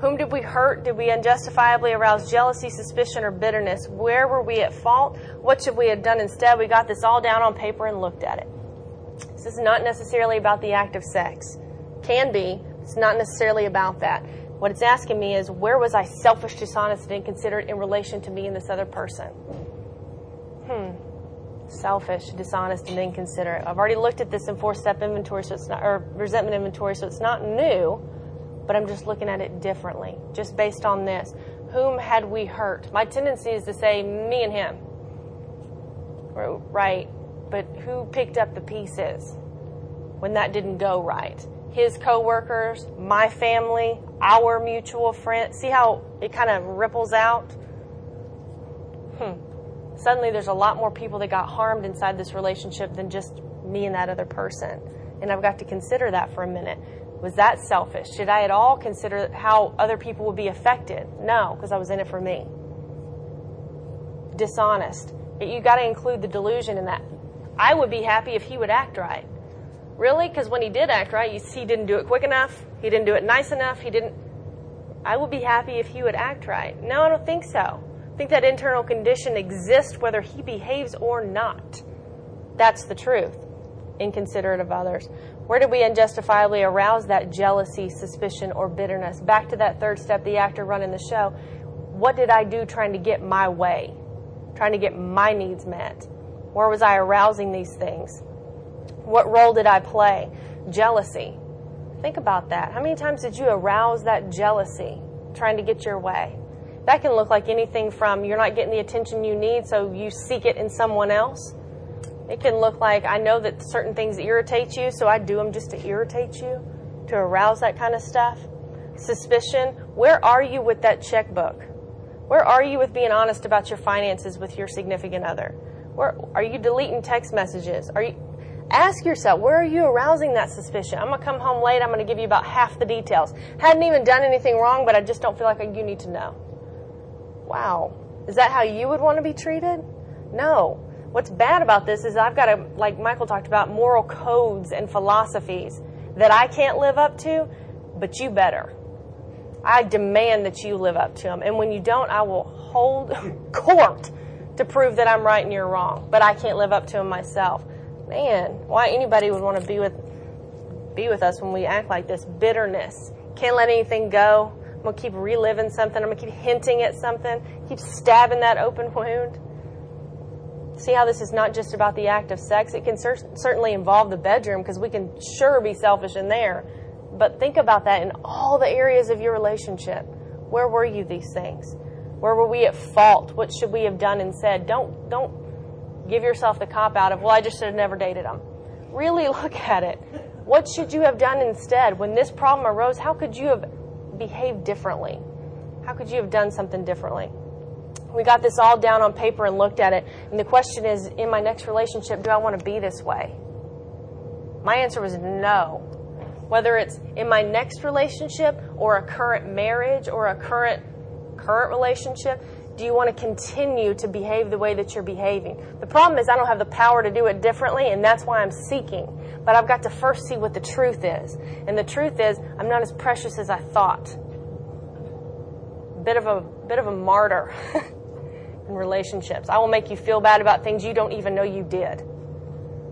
Whom did we hurt? Did we unjustifiably arouse jealousy, suspicion, or bitterness? Where were we at fault? What should we have done instead? We got this all down on paper and looked at it. This is not necessarily about the act of sex. Can be. It's not necessarily about that. What it's asking me is, where was I selfish, dishonest, and inconsiderate in relation to me and this other person? Hmm. Selfish, dishonest, and inconsiderate. I've already looked at this in four-step inventory, so it's not, or resentment inventory, so it's not new, but I'm just looking at it differently, just based on this. Whom had we hurt? My tendency is to say me and him. Right, but who picked up the pieces when that didn't go right? His coworkers, my family, our mutual friend. See how it kind of ripples out? Hmm. Suddenly there's a lot more people that got harmed inside this relationship than just me and that other person. And I've got to consider that for a minute. Was that selfish? Did I at all consider how other people would be affected? No, because I was in it for me. Dishonest. You got to include the delusion in that. I would be happy if he would act right. Really? Because when he did act right, you see, he didn't do it quick enough. He didn't do it nice enough. He didn't. I would be happy if he would act right. No, I don't think so. I think that internal condition exists whether he behaves or not. That's the truth. Inconsiderate of others. Where did we unjustifiably arouse that jealousy, suspicion, or bitterness? Back to that third step, the actor running the show. What did I do trying to get my way? Trying to get my needs met? Where was I arousing these things? What role did I play? Jealousy. Think about that. How many times did you arouse that jealousy trying to get your way? That can look like anything from you're not getting the attention you need, so you seek it in someone else. It can look like I know that certain things irritate you, so I do them just to irritate you, to arouse that kind of stuff. Suspicion. Where are you with that checkbook? Where are you with being honest about your finances with your significant other? Where are you deleting text messages? Are you ask yourself, where are you arousing that suspicion? I'm going to come home late. I'm going to give you about half the details. Hadn't even done anything wrong, but I just don't feel like you need to know. Wow. Is that how you would want to be treated? No. What's bad about this is I've got to, like Michael talked about, moral codes and philosophies that I can't live up to, but you better. I demand that you live up to them. And when you don't, I will hold [laughs] court to prove that I'm right and you're wrong. But I can't live up to them myself man, why anybody would want to be with be with us when we act like this. Bitterness. Can't let anything go. I'm gonna keep reliving something. I'm gonna keep hinting at something. Keep stabbing that open wound. See how this is not just about the act of sex. It can cer- certainly involve the bedroom because we can sure be selfish in there. But think about that in all the areas of your relationship. Where were you these things? Where were we at fault? What should we have done and said? Don't don't give yourself the cop out of, well, I just should have never dated him. Really [laughs] look at it. What should you have done instead? When this problem arose, how could you have behaved differently? How could you have done something differently? We got this all down on paper and looked at it. And the question is in my next relationship, do I want to be this way? My answer was no. Whether it's in my next relationship or a current marriage or a current current relationship, do you want to continue to behave the way that you're behaving? The problem is I don't have the power to do it differently, and that's why I'm seeking. But I've got to first see what the truth is. And the truth is, I'm not as precious as I thought. Bit of a bit of a martyr [laughs] in relationships. I will make you feel bad about things you don't even know you did.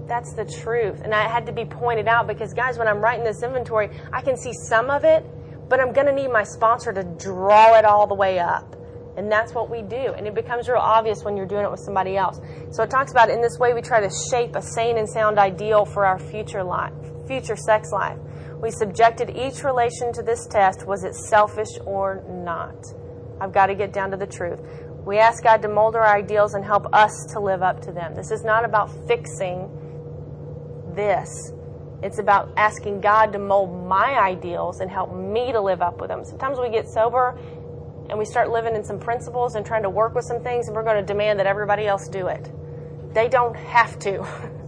That's the truth. And I had to be pointed out because guys, when I'm writing this inventory, I can see some of it, but I'm going to need my sponsor to draw it all the way up. And that's what we do. And it becomes real obvious when you're doing it with somebody else. So it talks about in this way we try to shape a sane and sound ideal for our future life, future sex life. We subjected each relation to this test. Was it selfish or not? I've got to get down to the truth. We ask God to mold our ideals and help us to live up to them. This is not about fixing this. It's about asking God to mold my ideals and help me to live up with them. Sometimes we get sober and we start living in some principles and trying to work with some things, and we're going to demand that everybody else do it. They don't have to. [laughs]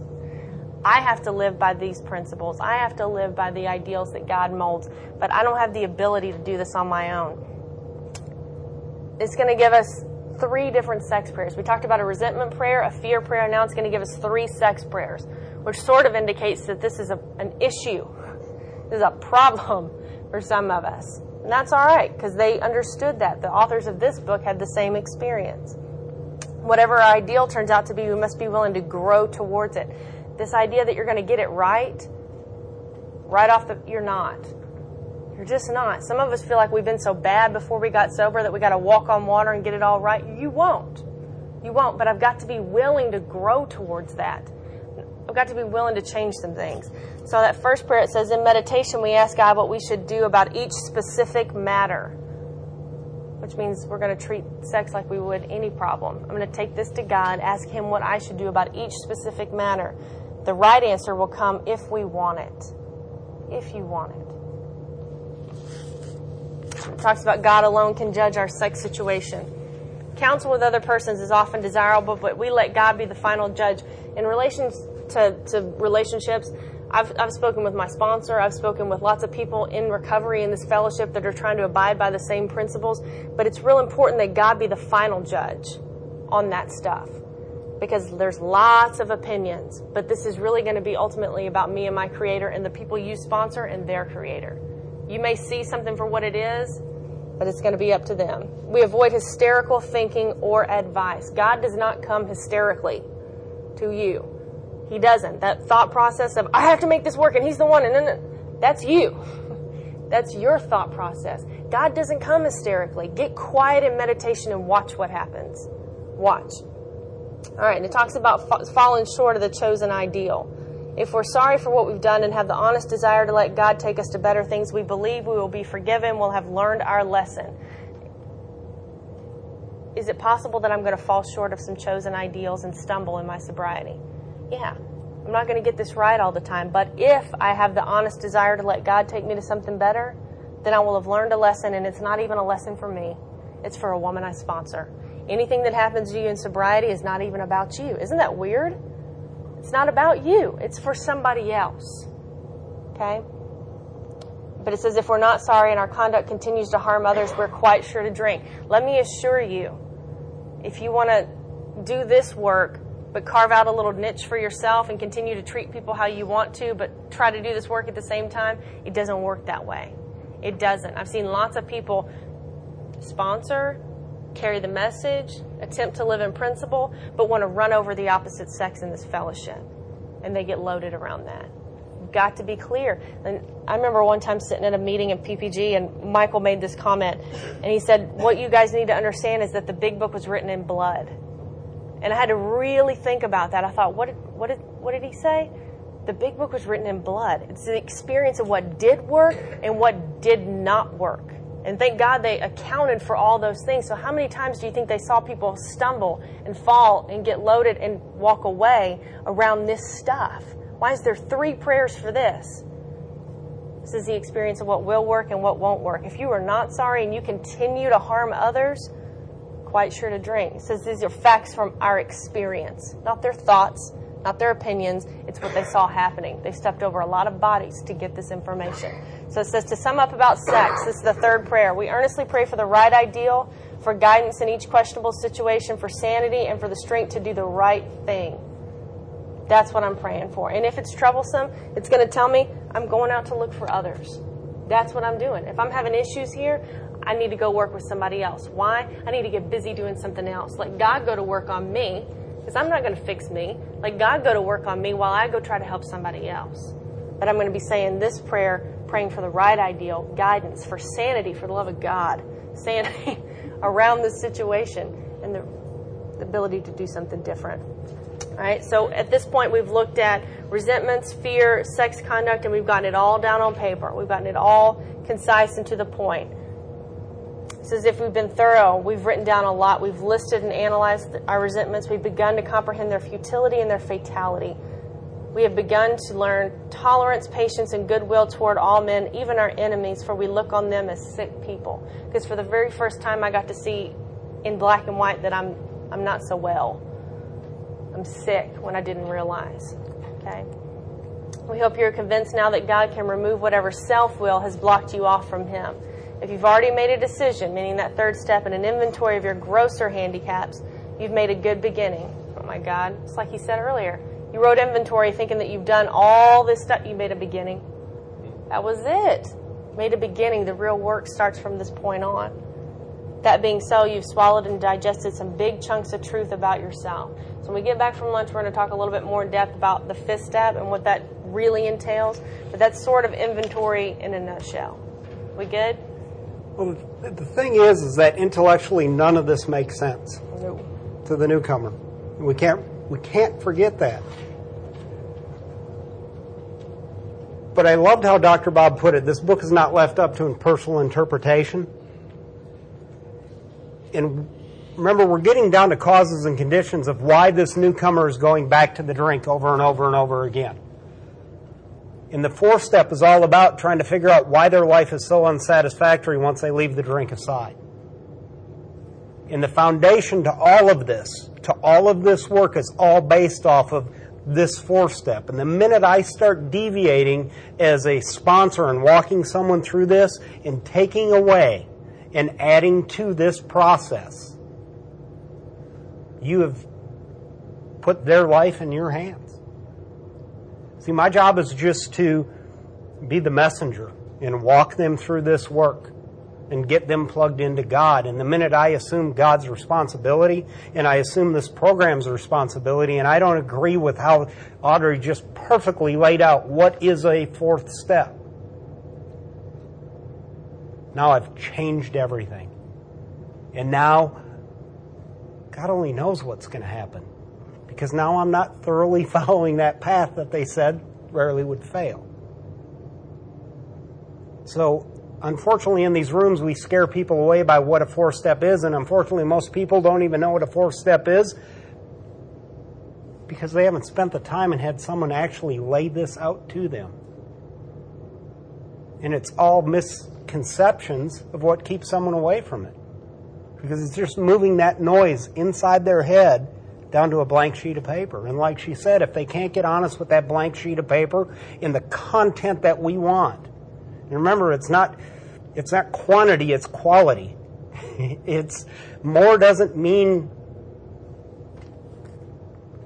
I have to live by these principles. I have to live by the ideals that God molds, but I don't have the ability to do this on my own. It's going to give us three different sex prayers. We talked about a resentment prayer, a fear prayer, now it's going to give us three sex prayers, which sort of indicates that this is a, an issue. [laughs] This is a problem for some of us. And that's all right because they understood that. The authors of this book had the same experience. Whatever our ideal turns out to be, we must be willing to grow towards it. This idea that you're going to get it right, right off the, you're not. You're just not. Some of us feel like we've been so bad before we got sober that we got to walk on water and get it all right. You won't. You won't, but I've got to be willing to grow towards that. I've got to be willing to change some things. So that first prayer, it says, in meditation, we ask God what we should do about each specific matter, which means we're going to treat sex like we would any problem. I'm going to take this to God, ask Him what I should do about each specific matter. The right answer will come if we want it. If you want it. It talks about God alone can judge our sex situation. Counsel with other persons is often desirable, but we let God be the final judge. In relation to, to relationships, I've, I've spoken with my sponsor. I've spoken with lots of people in recovery in this fellowship that are trying to abide by the same principles. But it's real important that God be the final judge on that stuff because there's lots of opinions. But this is really going to be ultimately about me and my creator and the people you sponsor and their creator. You may see something for what it is, but it's going to be up to them. We avoid hysterical thinking or advice. God does not come hysterically to you. He doesn't. That thought process of, I have to make this work and he's the one, and then that's you. [laughs] That's your thought process. God doesn't come hysterically. Get quiet in meditation and watch what happens. Watch. All right, and it talks about falling short of the chosen ideal. If we're sorry for what we've done and have the honest desire to let God take us to better things, we believe we will be forgiven, we'll have learned our lesson. Is it possible that I'm going to fall short of some chosen ideals and stumble in my sobriety? Yeah. I'm not going to get this right all the time, but if I have the honest desire to let God take me to something better, then I will have learned a lesson, and it's not even a lesson for me. It's for a woman I sponsor. Anything that happens to you in sobriety is not even about you. Isn't that weird? It's not about you, it's for somebody else. Okay? But it says if we're not sorry and our conduct continues to harm others, we're quite sure to drink. Let me assure you, if you want to do this work, but carve out a little niche for yourself and continue to treat people how you want to, but try to do this work at the same time, it doesn't work that way. It doesn't. I've seen lots of people sponsor, carry the message, attempt to live in principle, but want to run over the opposite sex in this fellowship. And they get loaded around that. got to be clear. And I remember one time sitting at a meeting in PPG and Michael made this comment and he said, What you guys need to understand is that the big book was written in blood. And I had to really think about that. I thought, what did, what did, what did he say? The big book was written in blood. It's the experience of what did work and what did not work. And thank God they accounted for all those things. So, how many times do you think they saw people stumble and fall and get loaded and walk away around this stuff? Why is there three prayers for this? This is the experience of what will work and what won't work. If you are not sorry and you continue to harm others, quite sure to drink. It says these are facts from our experience, not their thoughts, not their opinions. It's what they saw happening. They stepped over a lot of bodies to get this information. So it says to sum up about sex, this is the third prayer. We earnestly pray for the right ideal, for guidance in each questionable situation, for sanity, and for the strength to do the right thing. That's what I'm praying for. And if it's troublesome, it's going to tell me I'm going out to look for others. That's what I'm doing. If I'm having issues here, I need to go work with somebody else. Why? I need to get busy doing something else. Let God go to work on me, because I'm not going to fix me. Let God go to work on me while I go try to help somebody else. But I'm going to be saying this prayer, praying for the right ideal, guidance, for sanity, for the love of God, sanity [laughs] around this situation, and the, the ability to do something different. All right, so at this point, we've looked at resentments, fear, sex conduct, and we've gotten it all down on paper. We've gotten it all concise and to the point. It's as if we've been thorough. We've written down a lot. We've listed and analyzed our resentments. We've begun to comprehend their futility and their fatality. We have begun to learn tolerance, patience, and goodwill toward all men, even our enemies, for we look on them as sick people. Because for the very first time, I got to see in black and white that I'm, I'm not so well. I'm sick when I didn't realize. Okay? We hope you're convinced now that God can remove whatever self will has blocked you off from Him. If you've already made a decision, meaning that third step in an inventory of your grosser handicaps, you've made a good beginning. Oh my God. It's like he said earlier. You wrote inventory thinking that you've done all this stuff. You made a beginning. That was it. Made a beginning. The real work starts from this point on. That being so, you've swallowed and digested some big chunks of truth about yourself. When we get back from lunch, we're going to talk a little bit more in depth about the fifth step and what that really entails. But that's sort of inventory in a nutshell. We good? Well, the thing is, is that intellectually none of this makes sense No. to the newcomer. We can't we can't forget that. But I loved how Dr. Bob put it. This book is not left up to personal interpretation. And remember, we're getting down to causes and conditions of why this newcomer is going back to the drink over and over and over again. And the fourth step is all about trying to figure out why their life is so unsatisfactory once they leave the drink aside. And the foundation to all of this, to all of this work, is all based off of this fourth step. And the minute I start deviating as a sponsor and walking someone through this and taking away and adding to this process, you have put their life in your hands. See, my job is just to be the messenger and walk them through this work and get them plugged into God. And the minute I assume God's responsibility and I assume this program's responsibility and I don't agree with how Audrey just perfectly laid out what is a fourth step, now I've changed everything. And now God only knows what's going to happen because now I'm not thoroughly [laughs] following that path that they said rarely would fail. So unfortunately, in these rooms, we scare people away by what a four step is, and unfortunately, most people don't even know what a four step is because they haven't spent the time and had someone actually lay this out to them. And it's all misconceptions of what keeps someone away from it. Because it's just moving that noise inside their head down to a blank sheet of paper. And like she said, if they can't get honest with that blank sheet of paper in the content that we want, and remember, it's not, it's not quantity, it's quality. [laughs] it's more doesn't mean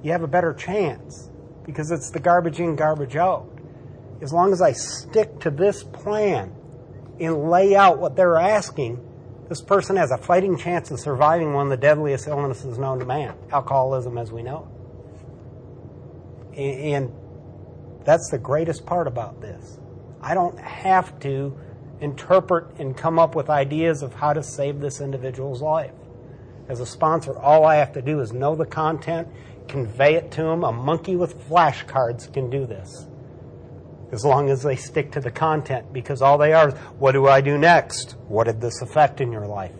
you have a better chance because it's the garbage in, garbage out. As long as I stick to this plan and lay out what they're asking, this person has a fighting chance of surviving one of the deadliest illnesses known to man alcoholism, as we know. It. And that's the greatest part about this. I don't have to interpret and come up with ideas of how to save this individual's life. As a sponsor, all I have to do is know the content, convey it to them. A monkey with flashcards can do this. As long as they stick to the content, because all they are is, what do I do next? What did this affect in your life?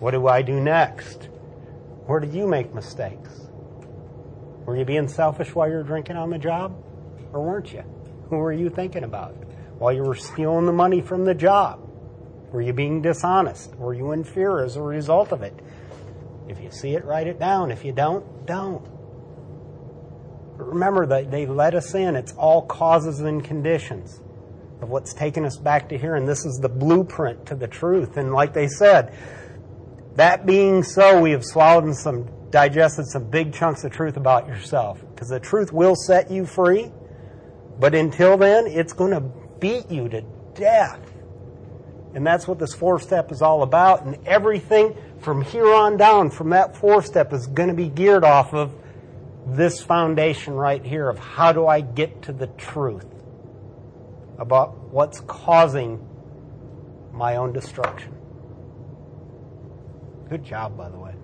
What do I do next? Where did you make mistakes? Were you being selfish while you were drinking on the job? Or weren't you? Who were you thinking about? While you were stealing the money from the job? Were you being dishonest? Were you in fear as a result of it? If you see it, write it down. If you don't, don't. Remember that they let us in. It's all causes and conditions of what's taken us back to here. And this is the blueprint to the truth. And like they said, that being so, we have swallowed and some digested some big chunks of truth about yourself. Because the truth will set you free. But until then, it's going to beat you to death. And that's what this four step is all about. And everything from here on down, from that four step, is going to be geared off of this foundation right here of how do I get to the truth about what's causing my own destruction. Good job, by the way.